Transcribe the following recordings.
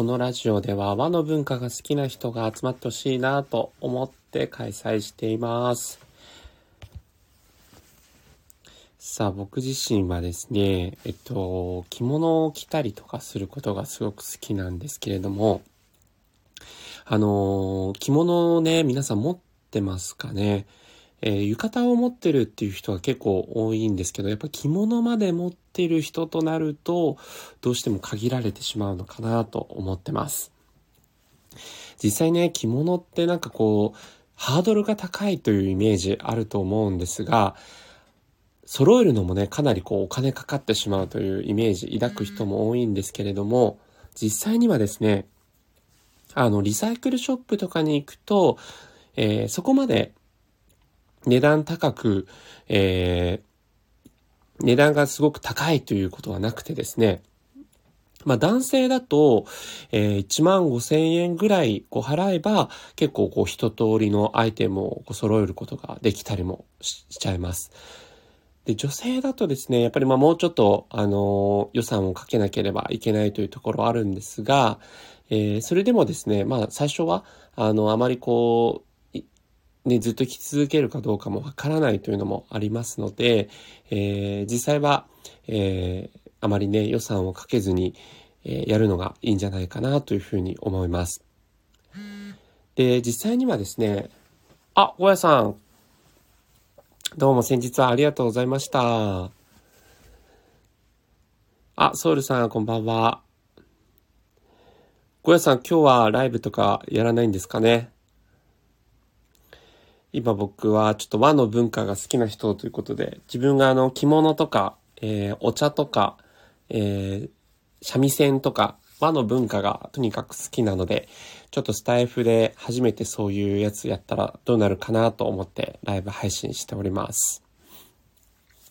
このラジオでは和の文化が好きな人が集まってほしいなと思って開催しています。さあ、僕自身はですね、えっと、着物を着たりとかすることがすごく好きなんですけれども、あの、着物をね、皆さん持ってますかね？えー、浴衣を持ってるっていう人は結構多いんですけど、やっぱ着物まで持ってる人となると、どうしても限られてしまうのかなと思ってます。実際ね、着物ってなんかこう、ハードルが高いというイメージあると思うんですが、揃えるのもね、かなりこうお金かかってしまうというイメージ抱く人も多いんですけれども、実際にはですね、あの、リサイクルショップとかに行くと、えー、そこまで値段高く、えー、値段がすごく高いということはなくてですね、まあ男性だと、えー、1万5千円ぐらいこ払えば結構こう一通りのアイテムを揃えることができたりもしちゃいます。で、女性だとですね、やっぱりまあもうちょっと、あのー、予算をかけなければいけないというところはあるんですが、えー、それでもですね、まあ最初は、あの、あまりこう、ね、ずっと生き続けるかどうかもわからないというのもありますので、えー、実際は、えー、あまりね、予算をかけずに、えー、やるのがいいんじゃないかなというふうに思います。で、実際にはですね、あ、大家さん、どうも先日はありがとうございました。あ、ソウルさん、こんばんは。小屋さん、今日はライブとかやらないんですかね？今僕はちょっと和の文化が好きな人ということで、自分があの着物とか、えー、お茶とか、えー、三味線とか、和の文化がとにかく好きなので、ちょっとスタイフで初めてそういうやつやったらどうなるかなと思ってライブ配信しております。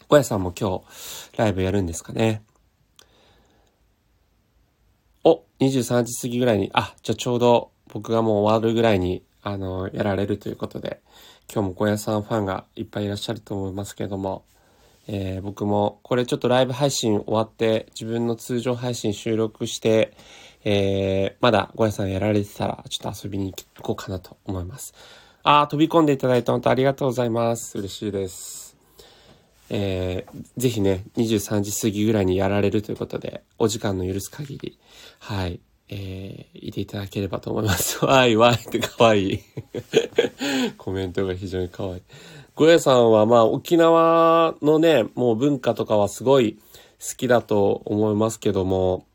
小屋さんも今日ライブやるんですかね？お、23時過ぎぐらいに、あ、じゃあちょうど僕がもう終わるぐらいに、あの、やられるということで、今日も小屋さんファンがいっぱいいらっしゃると思いますけれども、えー、僕もこれちょっとライブ配信終わって自分の通常配信収録して、えー、まだ小屋さんやられてたらちょっと遊びに行こうかなと思います。あー、飛び込んでいただいて本当ありがとうございます。嬉しいです。えー、ぜひね、23時過ぎぐらいにやられるということで、お時間の許す限り、はい、えー、いていただければと思います。わいわいって可愛い コメントが非常に可愛い。ゴヤさんはまあ沖縄のね、もう文化とかはすごい好きだと思いますけども、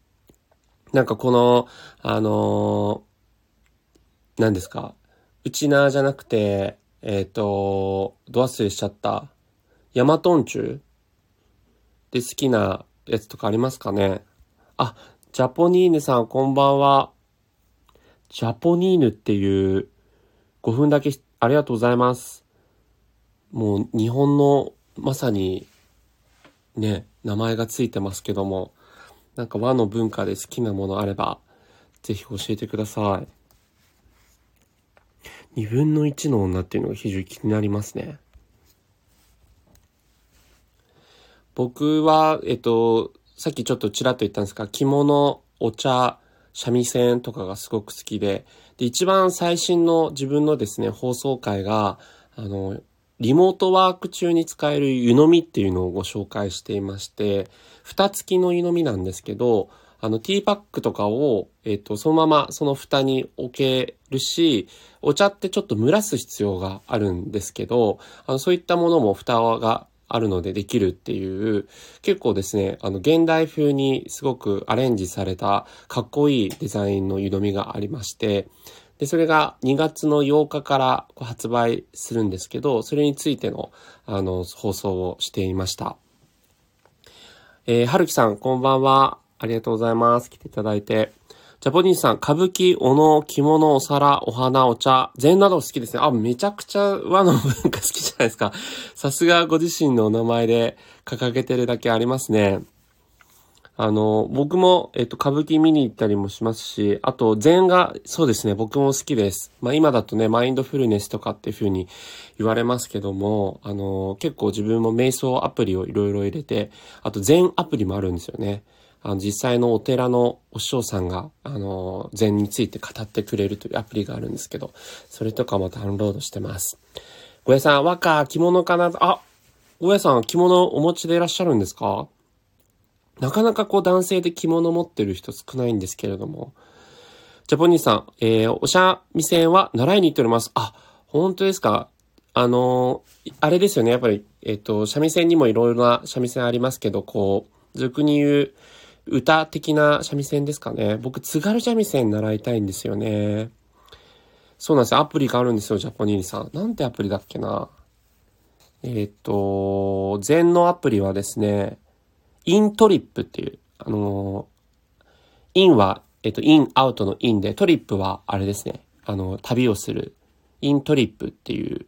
なんかこの、あのー、何ですか、うちなじゃなくて、えっ、ー、と、ド忘れしちゃった、ヤマトンチュで好きなやつとかありますかね？あ、ジャポニーヌさん、こんばんは。ジャポニーヌっていう5分だけありがとうございます。もう日本のまさにね、名前がついてますけども、なんか和の文化で好きなものあれば、ぜひ教えてください。2分の1の女っていうのが非常に気になりますね。僕は、えっと、さっきちょっとちらっと言ったんですが、着物、お茶、三味線とかがすごく好きで、で、一番最新の自分のですね、放送回が、あの、リモートワーク中に使える湯飲みっていうのをご紹介していまして、蓋付きの湯飲みなんですけど、あの、ティーパックとかを、えっ、と、そのままその蓋に置けるし、お茶ってちょっと蒸らす必要があるんですけど、あの、そういったものも蓋があるのでできるっていう、結構ですね、あの、現代風にすごくアレンジされたかっこいいデザインの湯飲みがありまして、で、それが2月の8日から発売するんですけど、それについての、あの、放送をしていました。えー、はるきさん、こんばんは。ありがとうございます。来ていただいて。ジャポニーさん、歌舞伎、おの、着物、お皿、お花、お茶、禅など好きですね。あ、めちゃくちゃ和の文化好きじゃないですか。さすがご自身のお名前で掲げてるだけありますね。あの、僕も、えっと、歌舞伎見に行ったりもしますし、あと、禅が、そうですね、僕も好きです。まあ今だとね、マインドフルネスとかっていう風に言われますけども、あの、結構自分も瞑想アプリをいろいろ入れて、あと禅アプリもあるんですよね。あの、実際のお寺のお師匠さんが、あの、禅について語ってくれるというアプリがあるんですけど、それとかもダウンロードしてます。ごやさん、和歌、着物かな？あ、ごやさん、着物お持ちでいらっしゃるんですか？なかなかこう男性で着物持ってる人少ないんですけれども。ジャポニーさん、えー、お三味線は習いに行っております。あ、本当ですか？あのー、あれですよね。やっぱり、えっ、ー、と、三味線にもいろいろな三味線ありますけど、こう、俗に言う、歌的な三味線ですかね。僕、津軽三味線習いたいんですよね。そうなんですよ。アプリがあるんですよ、ジャポニーさん。なんてアプリだっけな。えっ、と、禅のアプリはですね、 InTrip っていう、あのインは、えっ、と、イン、アウトのインで、トリップはあれですね、あの、旅をする、 InTrip っていう、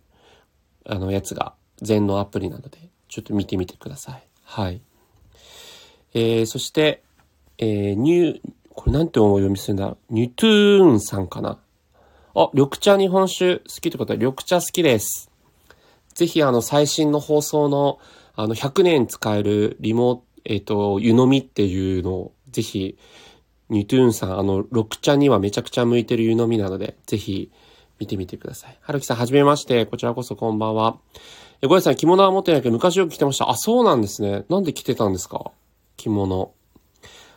あの、やつが、禅のアプリなので、ちょっと見てみてください。はい。えー、そして、えー、ニュー、これなんてお読みするんだニュトゥーンさんかな？あ、緑茶日本酒好きってことは緑茶好きです。ぜひあの最新の放送のあの100年使えるリモえっ、ー、と、湯飲みっていうのをぜひニュトゥーンさん、あの、緑茶にはめちゃくちゃ向いてる湯飲みなので、ぜひ見てみてください。はるきさん、はじめまして。こちらこそこんばんは。え、ごやさん、着物は持ってないけど、昔よく着てました。あ、そうなんですね。なんで着てたんですか？着物。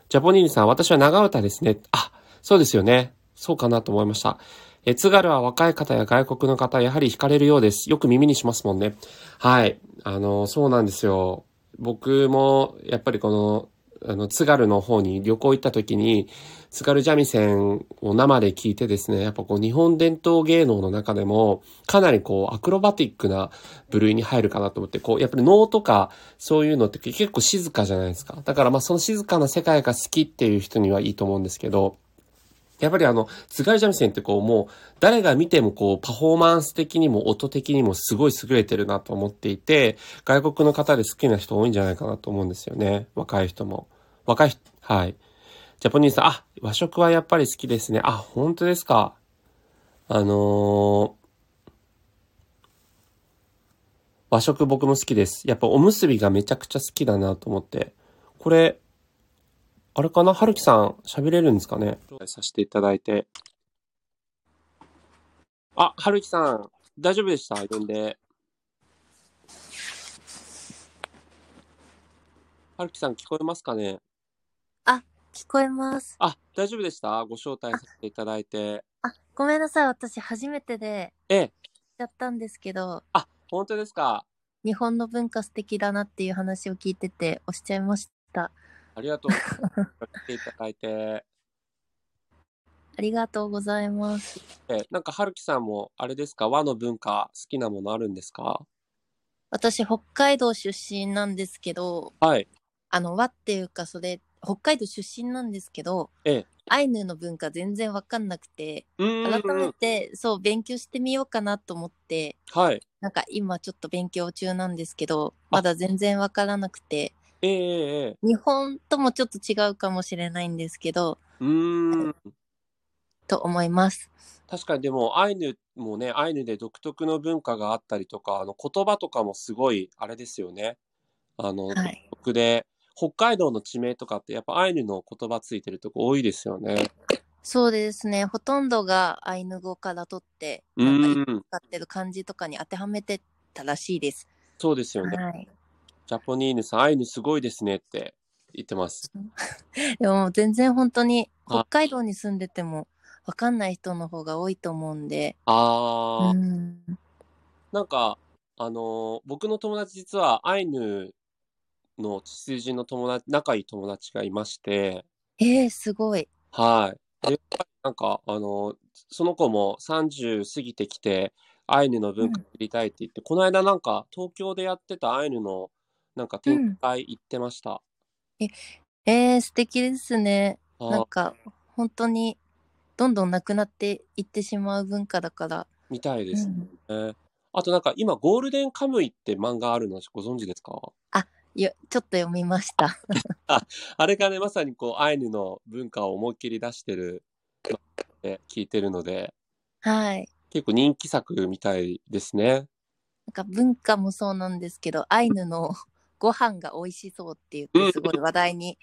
ジャポニーニさん、私は長唄ですね。あ、そうですよね。そうかなと思いました。え、津軽は若い方や外国の方、やはり惹かれるようです。よく耳にしますもんね。はい。あの、そうなんですよ。僕も、やっぱりこの、あの、津軽の方に旅行行った時に、津軽三味線を生で聞いてですね、やっぱこう日本伝統芸能の中でも、かなりこうアクロバティックな部類に入るかなと思って、こう、やっぱり能とかそういうのって結構静かじゃないですか。だからまあその静かな世界が好きっていう人にはいいと思うんですけど、やっぱりあの、津軽三味線ってこうもう、誰が見てもこう、パフォーマンス的にも音的にもすごい優れてるなと思っていて、外国の方で好きな人多いんじゃないかなと思うんですよね。若い人も。若い、はい。ジャポニーさん、あ、和食はやっぱり好きですね。あ、本当ですか。あのー、和食僕も好きです。やっぱおむすびがめちゃくちゃ好きだなと思って。これ、あれかな？はるきさん、喋れるんですかね？させていただいて。あ、はるきさん、大丈夫でした？呼んで。はるきさん、聞こえますかね？聞こえます。あ、大丈夫でした？ご招待させていただいて。あ、ごめんなさい。私初めてで、ええ。やったんですけど、あ、本当ですか？日本の文化素敵だなっていう話を聞いてて、押しちゃいました。ありがとう。来ていただいて。ありがとうございます。え、なんか、はるきさんも、あれですか？和の文化、好きなものあるんですか？私、北海道出身なんですけど、はい。あの、和っていうか、それ北海道出身なんですけど、ええ、アイヌの文化全然わかんなくて、改めてそう勉強してみようかなと思って、はい、なんか今ちょっと勉強中なんですけど、まだ全然わからなくて、ええ、日本ともちょっと違うかもしれないんですけど、うん。と思います。確かにでもアイヌもねアイヌで独特の文化があったりとかあの言葉とかもすごいあれですよね。あの、はい、独特で北海道の地名とかってやっぱアイヌの言葉ついてるとこ多いですよね。そうですね。ほとんどがアイヌ語から取って、なんか使ってる漢字とかに当てはめてたらしいです。そうですよね。はい、ジャポニーヌさん、アイヌすごいですねって言ってます。でも全然本当に北海道に住んでても分かんない人の方が多いと思うんで。ああ、うん、なんか、あのー、僕の友達実はアイヌの血筋の友達、仲いい友達がいまして、えー、すごい。はい。で、なんか、あの、その子も30過ぎてきて、アイヌの文化知りたいって言って、この間なんか東京でやってたアイヌのなんか展開行ってました。え、えー、素敵ですね。なんか、本当に、どんどんなくなっていってしまう文化だから。みたいですね。あとなんか今、ゴールデンカムイって漫画あるのご存知ですか？あ、よちょっと読みました。ああれがね、まさにこう、アイヌの文化を思いっきり出してる、ね、聞いてるので、はい。結構人気作みたいですね。なんか文化もそうなんですけど、アイヌの ご飯が美味しそうって言って、すごい話題に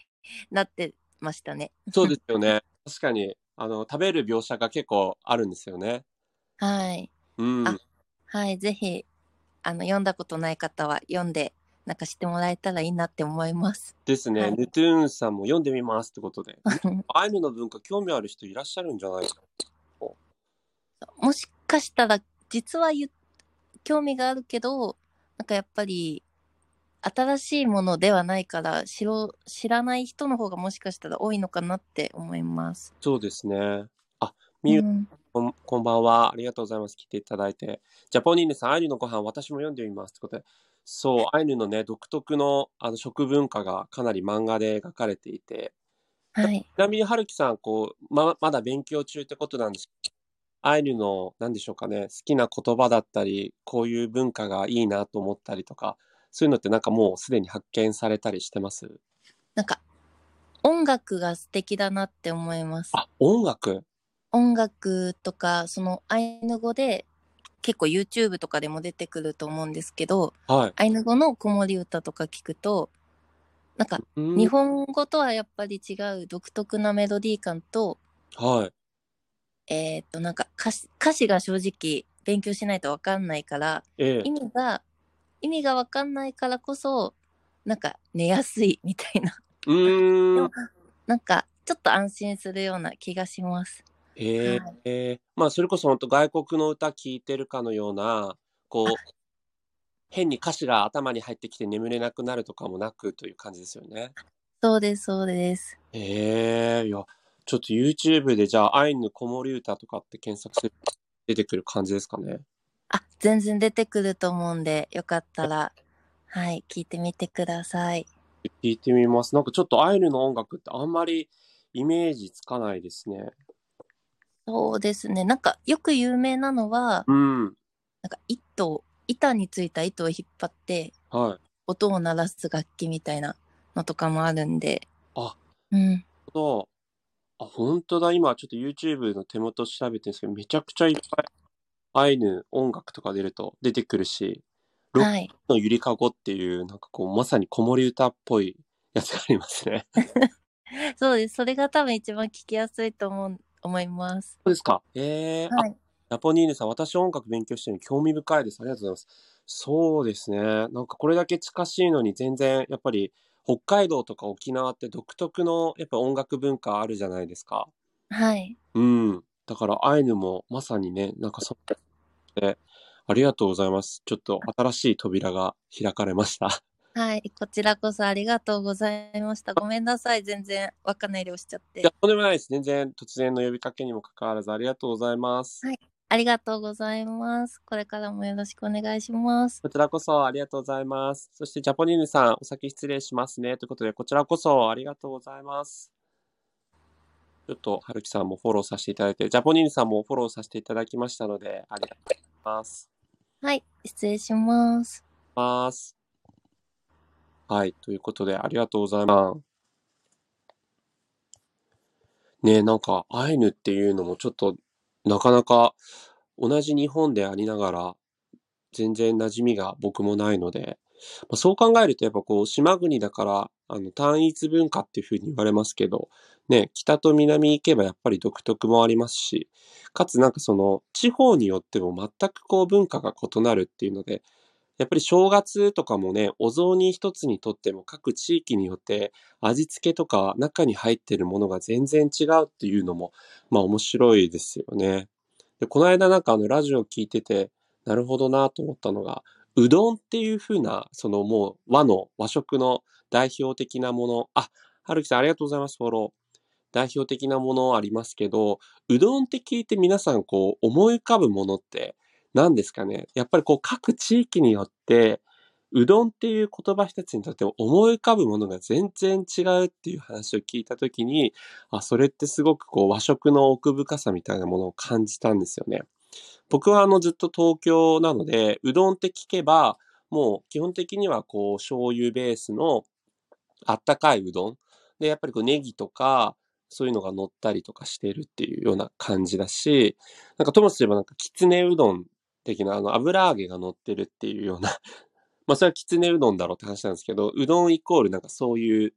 なってましたね。そうですよね。確かに、あの、食べる描写が結構あるんですよね。はい。うん。あはい。ぜひ、あの、読んだことない方は読んで、なんか知ってもらえたらいいなって思います。ですね。はいヌトゥーンさんも読んでみますってことで。アイヌの文化興味ある人いらっしゃるんじゃないですか？もしかしたら、実はゆ興味があるけど、なんかやっぱり、新しいものではないから、知ろ知らない人の方がもしかしたら多いのかなって思います。そうですね。あ、みゆうんこんこんばんは。ありがとうございます。来ていただいて。ジャポニーヌさん、アイヌのご飯、私も読んでみます。ってことで。そう、アイヌのね、独特のあの食文化がかなり漫画で描かれていて、はい。ちなみに、はるきさん、こう、ま、まだ勉強中ってことなんですけど、アイヌの、なんでしょうかね、好きな言葉だったり、こういう文化がいいなと思ったりとか、そういうのってなんかもうすでに発見されたりしてます？なんか、音楽が素敵だなって思います。あ、音楽？音楽とか、そのアイヌ語で、結構 YouTube とかでも出てくると思うんですけど、はい。アイヌ語の子守歌とか聞くと、なんかうん日本語とはやっぱり違う独特なメロディー感と、はい。えーっとなんか歌詞歌詞が正直勉強しないとわかんないから、ええ意味が、意味がわかんないからこそ、なんか寝やすいみたいな。うーん。なんかちょっと安心するような気がします。ええはいええまあ、それこそ本当外国の歌聴いてるかのような、こう、変に歌詞が頭に入ってきて眠れなくなるとかもなくという感じですよね。そうです、そうです。ええいや、ちょっと YouTube でじゃあ、アイヌ子守歌とかって検索すると出てくる感じですかね。あ、全然出てくると思うんで、よかったら、はい、聞いてみてください。聞いてみます。なんかちょっとアイヌの音楽ってあんまりイメージつかないですね。そうですね。なんか、よく有名なのは、うん。なんか、糸を、板についた糸を引っ張って、はい。音を鳴らす楽器みたいなのとかもあるんで。あ、うん。と、あ、本当だ。今ちょっと YouTube の手元調べてるんですけど、めちゃくちゃいっぱいアイヌ音楽とか出ると出てくるし、ロックはい。のゆりかごっていう、なんかこう、まさに子守歌っぽいやつがありますね。そうです。それが多分一番聞きやすいと思う、思います。そうですか？ええあ、はい。ジャポニーヌさん、私音楽勉強してるの興味深いです。ありがとうございます。そうですね。なんかこれだけ近しいのに全然、やっぱり北海道とか沖縄って独特のやっぱ音楽文化あるじゃないですか。はい。うん。だからアイヌもまさにね、なんかそうで、ありがとうございます。ちょっと新しい扉が開かれました。はい。こちらこそありがとうございました。ごめんなさい。全然わかんない量しちゃっていや、。とんでもないです。全然突然の呼びかけにもかかわらずありがとうございます。はいありがとうございます。これからもよろしくお願いします。こちらこそありがとうございます。そしてジャポニーヌさん、お先失礼しますね。ということで、こちらこそありがとうございます。ちょっと、はるきさんもフォローさせていただいて、ジャポニーヌさんもフォローさせていただきましたので、ありがとうございます。はい。失礼します。ます。はい。ということで、ありがとうございます。ねえ、なんか、アイヌっていうのもちょっと、なかなか、同じ日本でありながら、全然馴染みが僕もないので、まあ、そう考えると、やっぱこう、島国だから、あの、単一文化っていうふうに言われますけど、ね、北と南行けばやっぱり独特もありますし、かつなんかその、地方によっても全くこう文化が異なるっていうので、やっぱり正月とかもね、お雑煮一つにとっても各地域によって味付けとか中に入ってるものが全然違うっていうのも、まあ面白いですよね。で、この間なんかあのラジオを聞いてて、なるほどなと思ったのが、うどんっていう風な、そのもう和の和食の代表的なもの、あ、はるきさんありがとうございます、フォロー。代表的なものありますけど、うどんって聞いて皆さんこう思い浮かぶものって何ですかね。やっぱりこう各地域によって、うどんっていう言葉一つにとって思い浮かぶものが全然違うっていう話を聞いたときに、あ、それってすごくこう和食の奥深さみたいなものを感じたんですよね。僕はあのずっと東京なので、うどんって聞けば、もう基本的にはこう醤油ベースのあったかいうどん。で、やっぱりこうネギとか、そういうのが乗ったりとかしてるっていうような感じだし、なんかともすればなんかきつねうどん的なあの油揚げが乗ってるっていうような、まあそれはきつねうどんだろうって話なんですけど、うどんイコールなんかそういう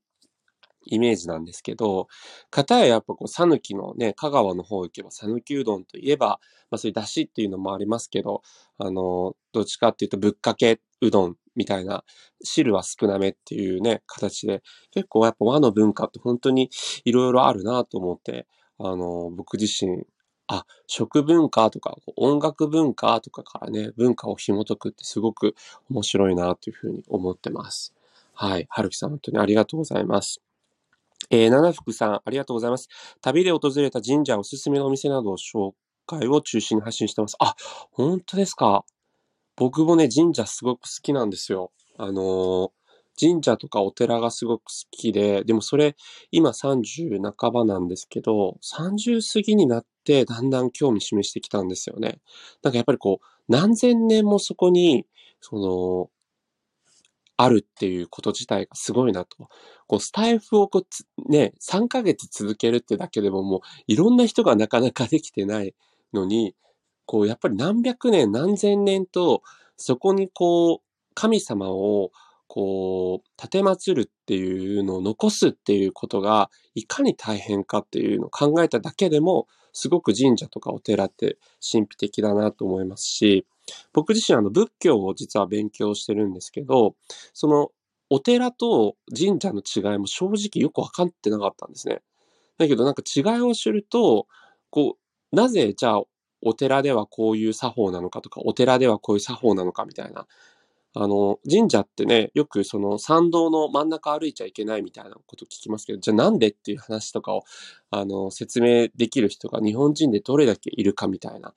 イメージなんですけど、片ややっぱこう、讃岐のね、香川の方行けば、讃岐うどんといえば、まあそういう出汁っていうのもありますけど、あの、どっちかっていうとぶっかけうどんみたいな、汁は少なめっていうね、形で、結構やっぱ和の文化って本当にいろいろあるなと思って、あの、僕自身、あ、食文化とか音楽文化とかからね、文化を紐解くってすごく面白いなというふうに思ってます。はい。はるきさん本当にありがとうございます。えー、七福さん、ありがとうございます。旅で訪れた神社おすすめのお店などを紹介を中心に発信してます。あ、本当ですか。僕もね、神社すごく好きなんですよ。あのー、神社とかお寺がすごく好きで、でもそれ、今30半ばなんですけど、30過ぎになってだんだん興味示してきたんですよね。なんかやっぱりこう、何千年もそこに、その、あるっていうこと自体がすごいなと。こう、スタイフをこう、ね、3ヶ月続けるってだけでももう、いろんな人がなかなかできてないのに、こう、やっぱり何百年、何千年と、そこにこう、神様を、こう、立て祀るっていうのを残すっていうことが、いかに大変かっていうのを考えただけでも、すごく神社とかお寺って神秘的だなと思いますし、僕自身あの仏教を実は勉強してるんですけど、そのお寺と神社の違いも正直よくわかってなかったんですね。だけどなんか違いを知ると、こう、なぜじゃあお寺ではこういう作法なのかとか、お寺ではこういう作法なのかみたいな。あの、神社ってね、よくその参道の真ん中歩いちゃいけないみたいなこと聞きますけど、じゃあなんでっていう話とかを、あの、説明できる人が日本人でどれだけいるかみたいな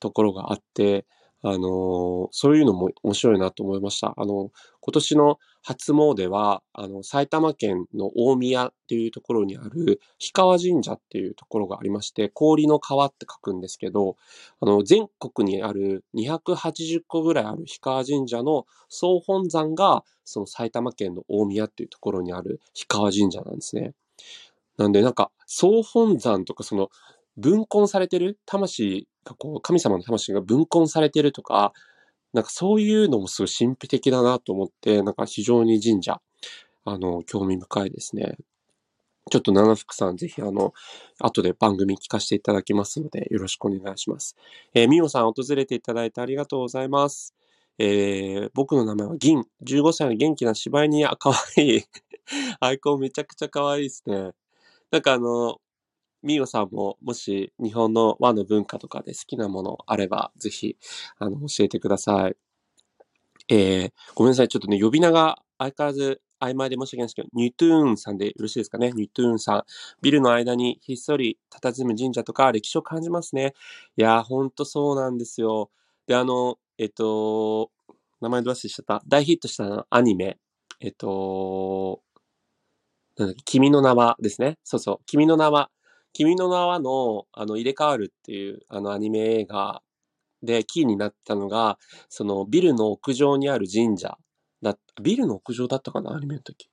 ところがあって、あの、そういうのも面白いなと思いました。あの、今年の初詣は、あの、埼玉県の大宮っていうところにある氷川神社っていうところがありまして、氷の川って書くんですけど、あの、全国にある280個ぐらいある氷川神社の総本山が、その埼玉県の大宮っていうところにある氷川神社なんですね。なんでなんか、総本山とかその、分婚されてる？魂がこう、神様の魂が分婚されてるとか、なんかそういうのもすごい神秘的だなと思って、なんか非常に神社、あの、興味深いですね。ちょっと七福さん、ぜひあの、後で番組聞かせていただきますので、よろしくお願いします。えー、みおさん、訪れていただいてありがとうございます。えー、僕の名前は銀。15歳の元気な柴犬や、かわいい。アイコンめちゃくちゃかわいいですね。なんかあの、みおさんも、もし日本の和の文化とかで好きなものあれば、ぜひ、あの、教えてください。えー、ごめんなさい。ちょっとね、呼び名が相変わらず曖昧で申し訳ないんですけど、ニュートゥーンさんでよろしいですかね。ニュートゥーンさん。ビルの間にひっそり佇む神社とか歴史を感じますね。いやー、ほんとそうなんですよ。で、あの、えっと、名前ど忘れしちゃった？大ヒットしたアニメ。えっと、なんだっけ、君の名はですね。そうそう。君の名は。君の名はの、あの、入れ替わるっていう、あの、アニメ映画でキーになったのが、その、ビルの屋上にある神社だ、ビルの屋上だったかな？アニメの時。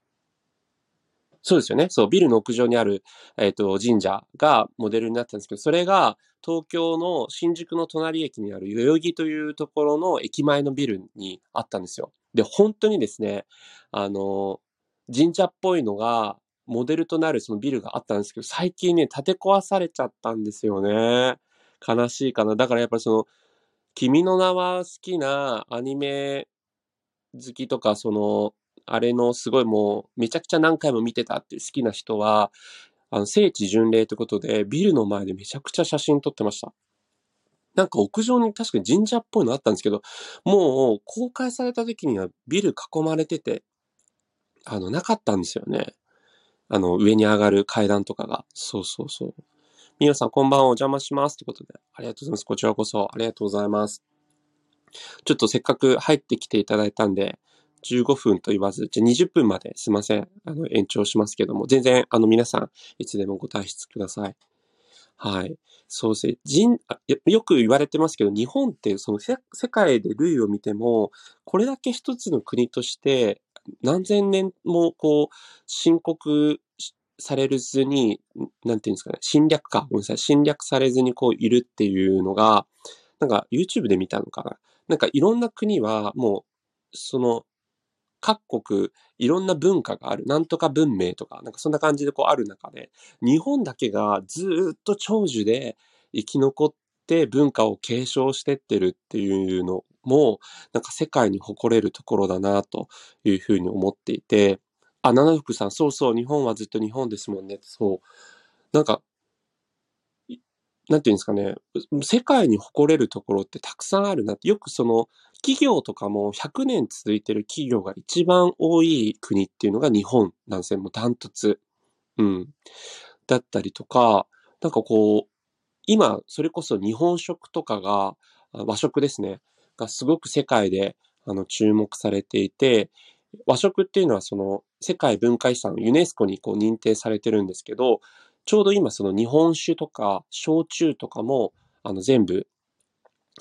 そうですよね。そう、ビルの屋上にある、えっ、ー、と、神社がモデルになったんですけど、それが東京の新宿の隣駅にある代々木というところの駅前のビルにあったんですよ。で、本当にですね、あの、神社っぽいのが、モデルとなるそのビルがあったんですけど、最近ね、建て壊されちゃったんですよね。悲しいかな。だからやっぱりその、君の名は好きなアニメ好きとか、その、あれのすごいもう、めちゃくちゃ何回も見てたっていう好きな人は、あの、聖地巡礼ということで、ビルの前でめちゃくちゃ写真撮ってました。なんか屋上に確かに神社っぽいのあったんですけど、もう公開された時にはビル囲まれてて、あの、なかったんですよね。あの、上に上がる階段とかが。そうそうそう。みよさん、こんばんは。お邪魔します。ということで、ありがとうございます。こちらこそ、ありがとうございます。ちょっとせっかく入ってきていただいたんで、15分と言わず、じゃ20分まですいません。あの、延長しますけども、全然、あの、皆さん、いつでもご退出ください。はい。そうですね。人、よく言われてますけど、日本ってその世界で類を見ても、これだけ一つの国として何千年もこう、申告されるずに、なんていうんですかね、侵略か、ごめんなさい、侵略されずにこういるっていうのが、なんか YouTube で見たのかな。なんかいろんな国はもう、その、各国いろんな文化がある。なんとか文明とか、なんかそんな感じでこうある中で、日本だけがずっと長寿で生き残って文化を継承してってるっていうのも、なんか世界に誇れるところだなというふうに思っていて、あ、七福さん、そうそう、日本はずっと日本ですもんね。そう。なんか、なんていうんですかね、世界に誇れるところってたくさんあるなって、よくその、企業とかも100年続いてる企業が一番多い国っていうのが日本なんですよ。もうダントツ。うん。だったりとか、なんかこう、今、それこそ日本食とかが、和食ですね。がすごく世界であの注目されていて、和食っていうのはその世界文化遺産、ユネスコにこう認定されてるんですけど、ちょうど今その日本酒とか焼酎とかもあの全部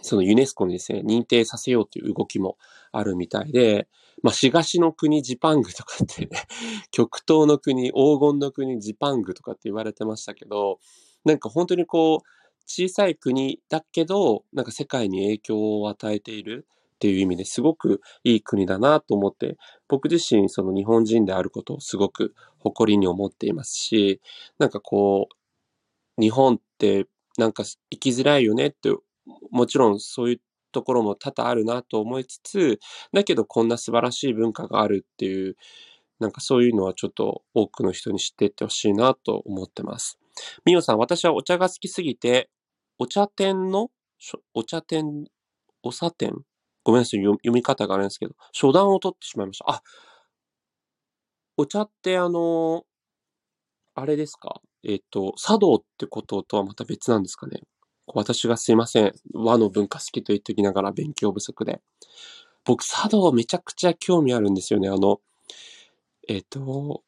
そのユネスコにですね、認定させようという動きもあるみたいで、まあ、東の国ジパングとかってね、極東の国、黄金の国ジパングとかって言われてましたけど、なんか本当にこう、小さい国だけど、なんか世界に影響を与えているっていう意味ですごくいい国だなと思って、僕自身その日本人であることをすごく誇りに思っていますし、なんかこう、日本ってなんか生きづらいよねって、もちろんそういうところも多々あるなと思いつつ、だけどこんな素晴らしい文化があるっていう、なんかそういうのはちょっと多くの人に知っていってほしいなと思ってます。みおさん、私はお茶が好きすぎて、お茶店の、お茶店、お茶店？ごめんなさい、読み方があれですけど、初段を取ってしまいました。あ、お茶ってあの、あれですか？えっ、と、茶道ってこととはまた別なんですかね？私がすいません。和の文化好きと言っておきながら勉強不足で。僕、茶道めちゃくちゃ興味あるんですよね。あの、えっ、と、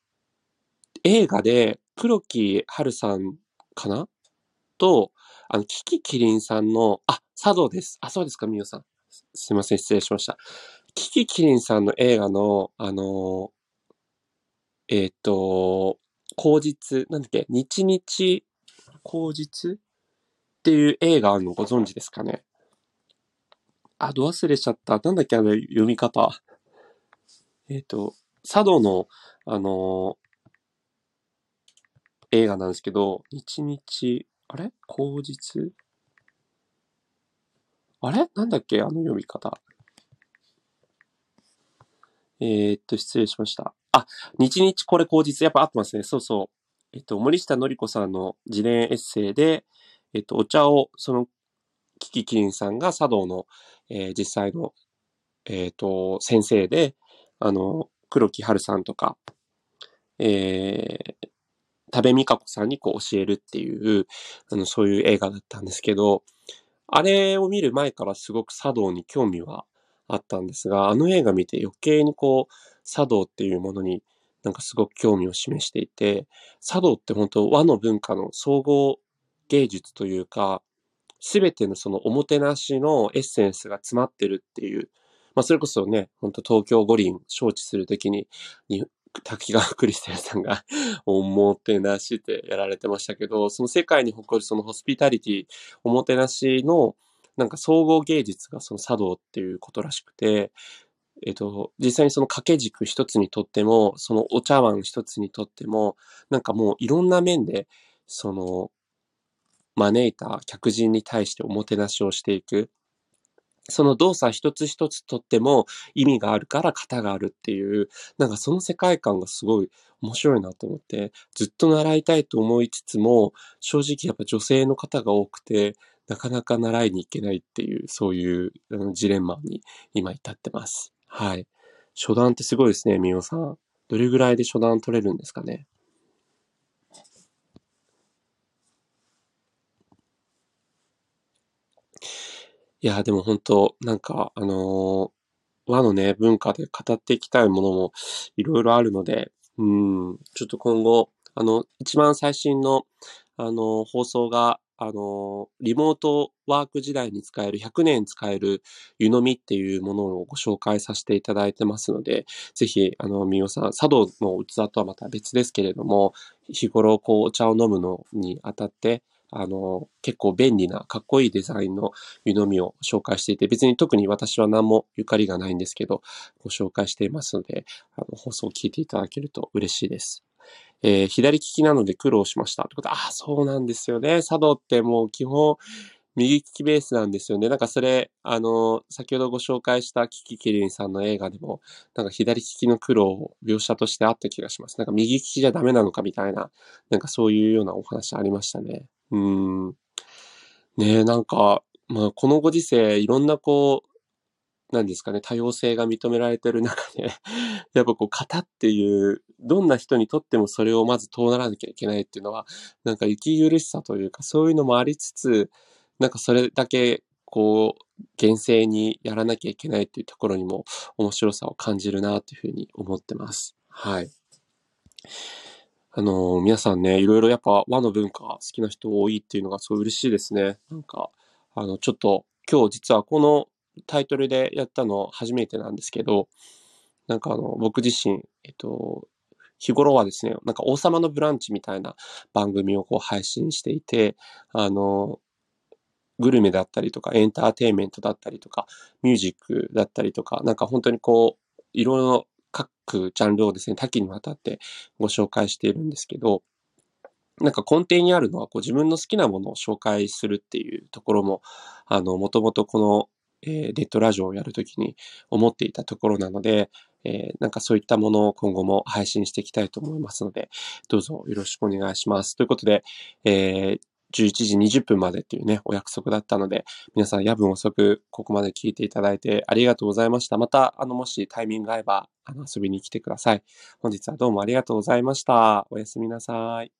映画で黒木華さんかな？と、あの、キキキリンさんの、あ、茶道です。あ、そうですか、みおさん。すいません、失礼しました。キキキリンさんの映画の、あの、えっ、と、口実、なんだっけ、日日口実？っていう映画あるのご存知ですかね？あ、ど忘れちゃった。なんだっけ、あの読み方。えっ、と、茶道の、あの映画なんですけど、日日、あれ？口実あれ？なんだっけ？あの読み方。えーっと、失礼しました。あ、日日これ口実。やっぱ合ってますね。そうそう。えっと、森下のり子さんの自伝エッセイで、えっと、お茶を、その、キキキリンさんが茶道の、えー実際の、えっと、先生で、あの、黒木春さんとか、えー、多部未華子さんにこう教えるっていう、あの、そういう映画だったんですけど、あれを見る前からすごく茶道に興味はあったんですが、あの映画見て余計にこう、茶道っていうものになんかすごく興味を示していて、茶道って本当和の文化の総合芸術というか、すべてのそのおもてなしのエッセンスが詰まってるっていう、まあそれこそね、本当東京五輪招致するとき、に滝川クリステルさんが おもてなしってやられてましたけど、その世界に誇るそのホスピタリティ、おもてなしのなんか総合芸術がその茶道っていうことらしくて、えっと、実際にその掛け軸一つにとっても、そのお茶碗一つにとっても、なんかもういろんな面で、その、招いた客人に対しておもてなしをしていく。その動作一つ一つとっても意味があるから型があるっていう、なんかその世界観がすごい面白いなと思って、ずっと習いたいと思いつつも、正直やっぱ女性の方が多くて、なかなか習いに行けないっていう、そういうジレンマに今至ってます。はい。初段ってすごいですね、みおさん。どれぐらいで初段取れるんですかね？いや、でも本当なんか、あのー和のね、文化で語っていきたいものもいろいろあるので、うん、ちょっと今後、あの、一番最新の、あの、放送が、あの、リモートワーク時代に使える、100年使える湯飲みっていうものをご紹介させていただいてますので、ぜひ、あの、みおさん、茶道の器とはまた別ですけれども、日頃、こう、お茶を飲むのにあたって、あの、結構便利な、かっこいいデザインの湯飲みを紹介していて、別に特に私は何もゆかりがないんですけど、ご紹介していますので、あの、放送を聞いていただけると嬉しいです。えー、左利きなので苦労しました。ってこと、ああ、そうなんですよね。茶道ってもう基本、右利きベースなんですよね。なんかそれ、あの、先ほどご紹介したキキキリンさんの映画でも、なんか左利きの苦労を描写としてあった気がします。なんか右利きじゃダメなのかみたいな、なんかそういうようなお話ありましたね。うん。ねえ、なんか、まあこのご時世、いろんなこう、なんですかね、多様性が認められてる中で やっぱこう、型っていう、どんな人にとってもそれをまず通らなきゃいけないっていうのは、なんか息苦しさというか、そういうのもありつつ、なんかそれだけ、こう、厳正にやらなきゃいけないっていうところにも面白さを感じるなというふうに思ってます。はい。あのー、皆さんね、いろいろやっぱ和の文化好きな人多いっていうのがすごい嬉しいですね。なんか、あの、ちょっと今日実はこのタイトルでやったの初めてなんですけど、なんかあの、僕自身、えっと、日頃はですね、なんか王様のブランチみたいな番組をこう配信していて、あの、グルメだったりとか、エンターテインメントだったりとか、ミュージックだったりとか、なんか本当にこう、いろいろ各ジャンルをですね、多岐にわたってご紹介しているんですけど、なんか根底にあるのは、こう自分の好きなものを紹介するっていうところも、あの、もともとこの、えー、デッドラジオをやるときに思っていたところなので、えー、なんかそういったものを今後も配信していきたいと思いますので、どうぞよろしくお願いします。ということで、えー、11時20分までっていうね、お約束だったので、皆さん夜分遅くここまで聞いていただいてありがとうございました。また、あの、もしタイミング合えば、あの、遊びに来てください。本日はどうもありがとうございました。おやすみなさい。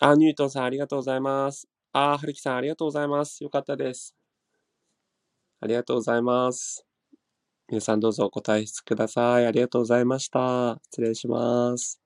あ、ニュートンさんありがとうございます。あ、はるきさんありがとうございます。よかったです。ありがとうございます。皆さんどうぞお答えしてください。ありがとうございました。失礼します。